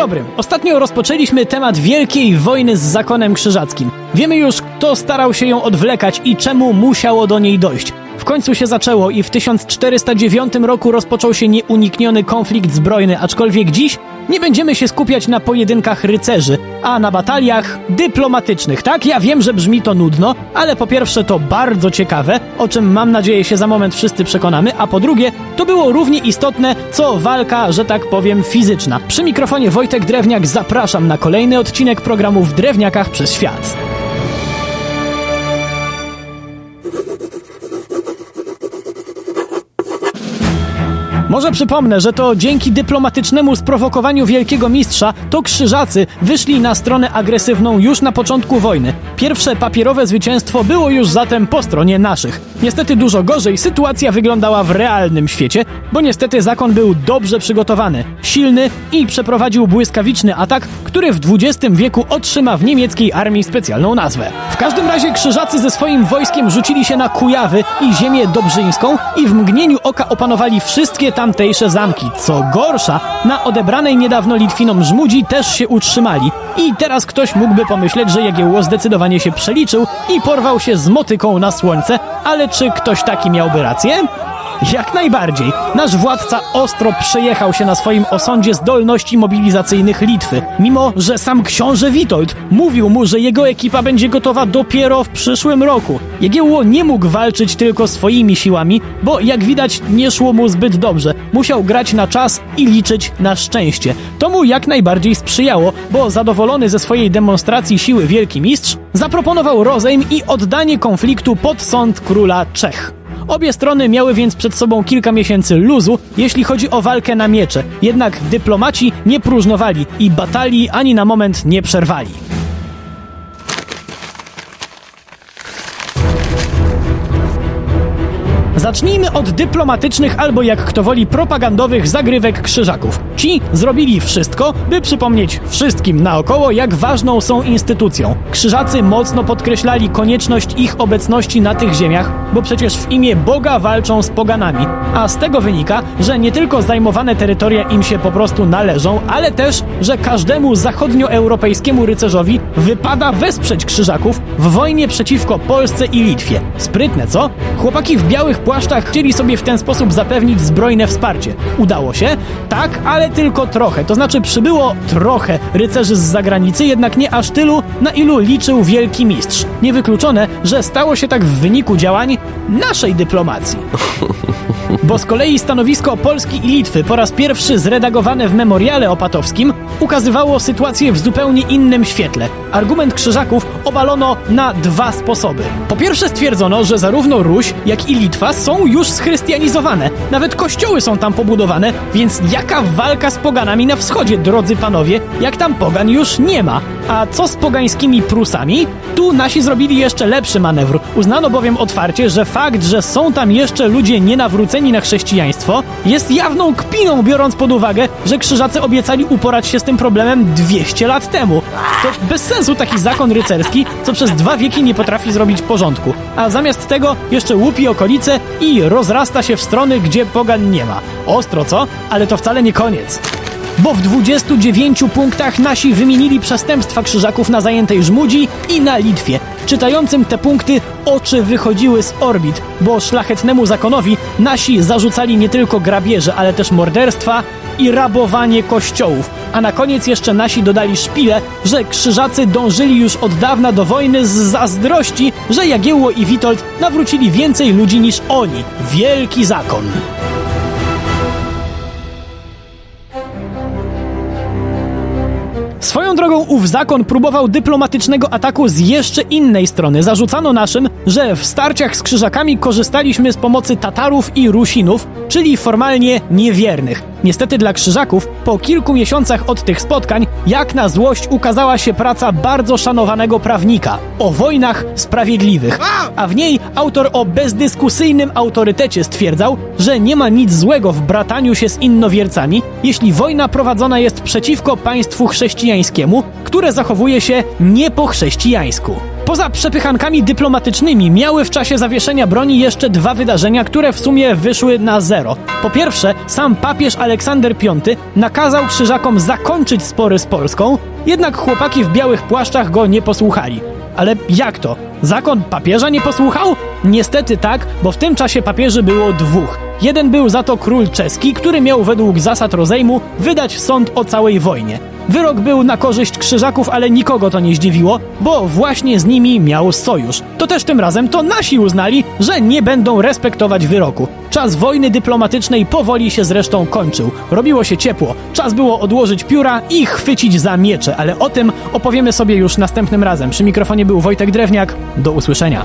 dobry. Ostatnio rozpoczęliśmy temat wielkiej wojny z zakonem krzyżackim. Wiemy już, kto starał się ją odwlekać i czemu musiało do niej dojść. Końcu się zaczęło i w 1409 roku rozpoczął się nieunikniony konflikt zbrojny, aczkolwiek dziś nie będziemy się skupiać na pojedynkach rycerzy, a na bataliach dyplomatycznych. Tak, ja wiem, że brzmi to nudno, ale po pierwsze to bardzo ciekawe, o czym mam nadzieję się za moment wszyscy przekonamy, a po drugie to było równie istotne, co walka, że tak powiem, fizyczna. Przy mikrofonie Wojtek Drewniak zapraszam na kolejny odcinek programu w Drewniakach przez świat. Może przypomnę, że to dzięki dyplomatycznemu sprowokowaniu wielkiego mistrza to krzyżacy wyszli na stronę agresywną już na początku wojny. Pierwsze papierowe zwycięstwo było już zatem po stronie naszych. Niestety dużo gorzej sytuacja wyglądała w realnym świecie, bo niestety zakon był dobrze przygotowany, silny i przeprowadził błyskawiczny atak, który w XX wieku otrzyma w niemieckiej armii specjalną nazwę. W każdym razie krzyżacy ze swoim wojskiem rzucili się na Kujawy i ziemię dobrzyńską i w mgnieniu oka opanowali wszystkie tamtejsze zamki. Co gorsza, na odebranej niedawno Litwinom Żmudzi też się utrzymali. I teraz ktoś mógłby pomyśleć, że Jagiełło zdecydowanie się przeliczył i porwał się z motyką na słońce, ale czy ktoś taki miałby rację? Jak najbardziej. Nasz władca ostro przejechał się na swoim osądzie zdolności mobilizacyjnych Litwy, mimo że sam książę Witold mówił mu, że jego ekipa będzie gotowa dopiero w przyszłym roku. Jagiełło nie mógł walczyć tylko swoimi siłami, bo jak widać nie szło mu zbyt dobrze. Musiał grać na czas i liczyć na szczęście. To mu jak najbardziej sprzyjało, bo zadowolony ze swojej demonstracji siły Wielki Mistrz zaproponował rozejm i oddanie konfliktu pod sąd króla Czech. Obie strony miały więc przed sobą kilka miesięcy luzu, jeśli chodzi o walkę na miecze. Jednak dyplomaci nie próżnowali i batalii ani na moment nie przerwali. Zacznijmy od dyplomatycznych albo jak kto woli propagandowych zagrywek krzyżaków. Ci zrobili wszystko, by przypomnieć wszystkim naokoło, jak ważną są instytucją. Krzyżacy mocno podkreślali konieczność ich obecności na tych ziemiach, bo przecież w imię Boga walczą z poganami. A z tego wynika, że nie tylko zajmowane terytoria im się po prostu należą, ale też, że każdemu zachodnioeuropejskiemu rycerzowi wypada wesprzeć krzyżaków w wojnie przeciwko Polsce i Litwie. Sprytne, co? Chłopaki w białych płaszczach chcieli sobie w ten sposób zapewnić zbrojne wsparcie. Udało się? Tak, ale tylko trochę. To znaczy przybyło trochę rycerzy z zagranicy, jednak nie aż tylu, na ilu liczył wielki mistrz. Niewykluczone, że stało się tak w wyniku działań naszej dyplomacji. Bo z kolei stanowisko Polski i Litwy po raz pierwszy zredagowane w memoriale opatowskim ukazywało sytuację w zupełnie innym świetle. Argument krzyżaków obalono na dwa sposoby. Po pierwsze stwierdzono, że zarówno Ruś, jak i Litwa są już schrystianizowane. Nawet kościoły są tam pobudowane, więc jaka walka z poganami na wschodzie, drodzy panowie, jak tam pogan już nie ma. A co z pogańskimi Prusami? Tu nasi zrobili jeszcze lepszy manewr. Uznano bowiem otwarcie, że fakt, że są tam jeszcze ludzie nienawróceni na chrześcijaństwo, jest jawną kpiną, biorąc pod uwagę, że krzyżacy obiecali uporać się z tym problemem 200 lat temu. To bez sensu taki zakon rycerski, co przez dwa wieki nie potrafi zrobić porządku. A zamiast tego jeszcze łupi okolice i rozrasta się w strony, gdzie pogan nie ma. Ostro, co? Ale to wcale nie koniec bo w 29 punktach nasi wymienili przestępstwa krzyżaków na zajętej Żmudzi i na Litwie. Czytającym te punkty oczy wychodziły z orbit, bo szlachetnemu zakonowi nasi zarzucali nie tylko grabieże, ale też morderstwa i rabowanie kościołów. A na koniec jeszcze nasi dodali szpile, że krzyżacy dążyli już od dawna do wojny z zazdrości, że Jagiełło i Witold nawrócili więcej ludzi niż oni. Wielki zakon. Drogą ów zakon próbował dyplomatycznego ataku z jeszcze innej strony. Zarzucano naszym, że w starciach z krzyżakami korzystaliśmy z pomocy Tatarów i Rusinów, czyli formalnie niewiernych. Niestety dla krzyżaków, po kilku miesiącach od tych spotkań, jak na złość ukazała się praca bardzo szanowanego prawnika o wojnach sprawiedliwych. A w niej autor o bezdyskusyjnym autorytecie stwierdzał, że nie ma nic złego w brataniu się z innowiercami, jeśli wojna prowadzona jest przeciwko państwu chrześcijańskiemu, które zachowuje się nie po chrześcijańsku. Poza przepychankami dyplomatycznymi miały w czasie zawieszenia broni jeszcze dwa wydarzenia, które w sumie wyszły na zero. Po pierwsze, sam papież Aleksander V nakazał krzyżakom zakończyć spory z Polską, jednak chłopaki w białych płaszczach go nie posłuchali. Ale jak to? Zakon papieża nie posłuchał? Niestety tak, bo w tym czasie papieży było dwóch. Jeden był za to król czeski, który miał według zasad rozejmu wydać sąd o całej wojnie. Wyrok był na korzyść krzyżaków, ale nikogo to nie zdziwiło, bo właśnie z nimi miał sojusz. To też tym razem to nasi uznali, że nie będą respektować wyroku. Czas wojny dyplomatycznej powoli się zresztą kończył. Robiło się ciepło. Czas było odłożyć pióra i chwycić za miecze, ale o tym opowiemy sobie już następnym razem. Przy mikrofonie był Wojtek Drewniak. Do usłyszenia.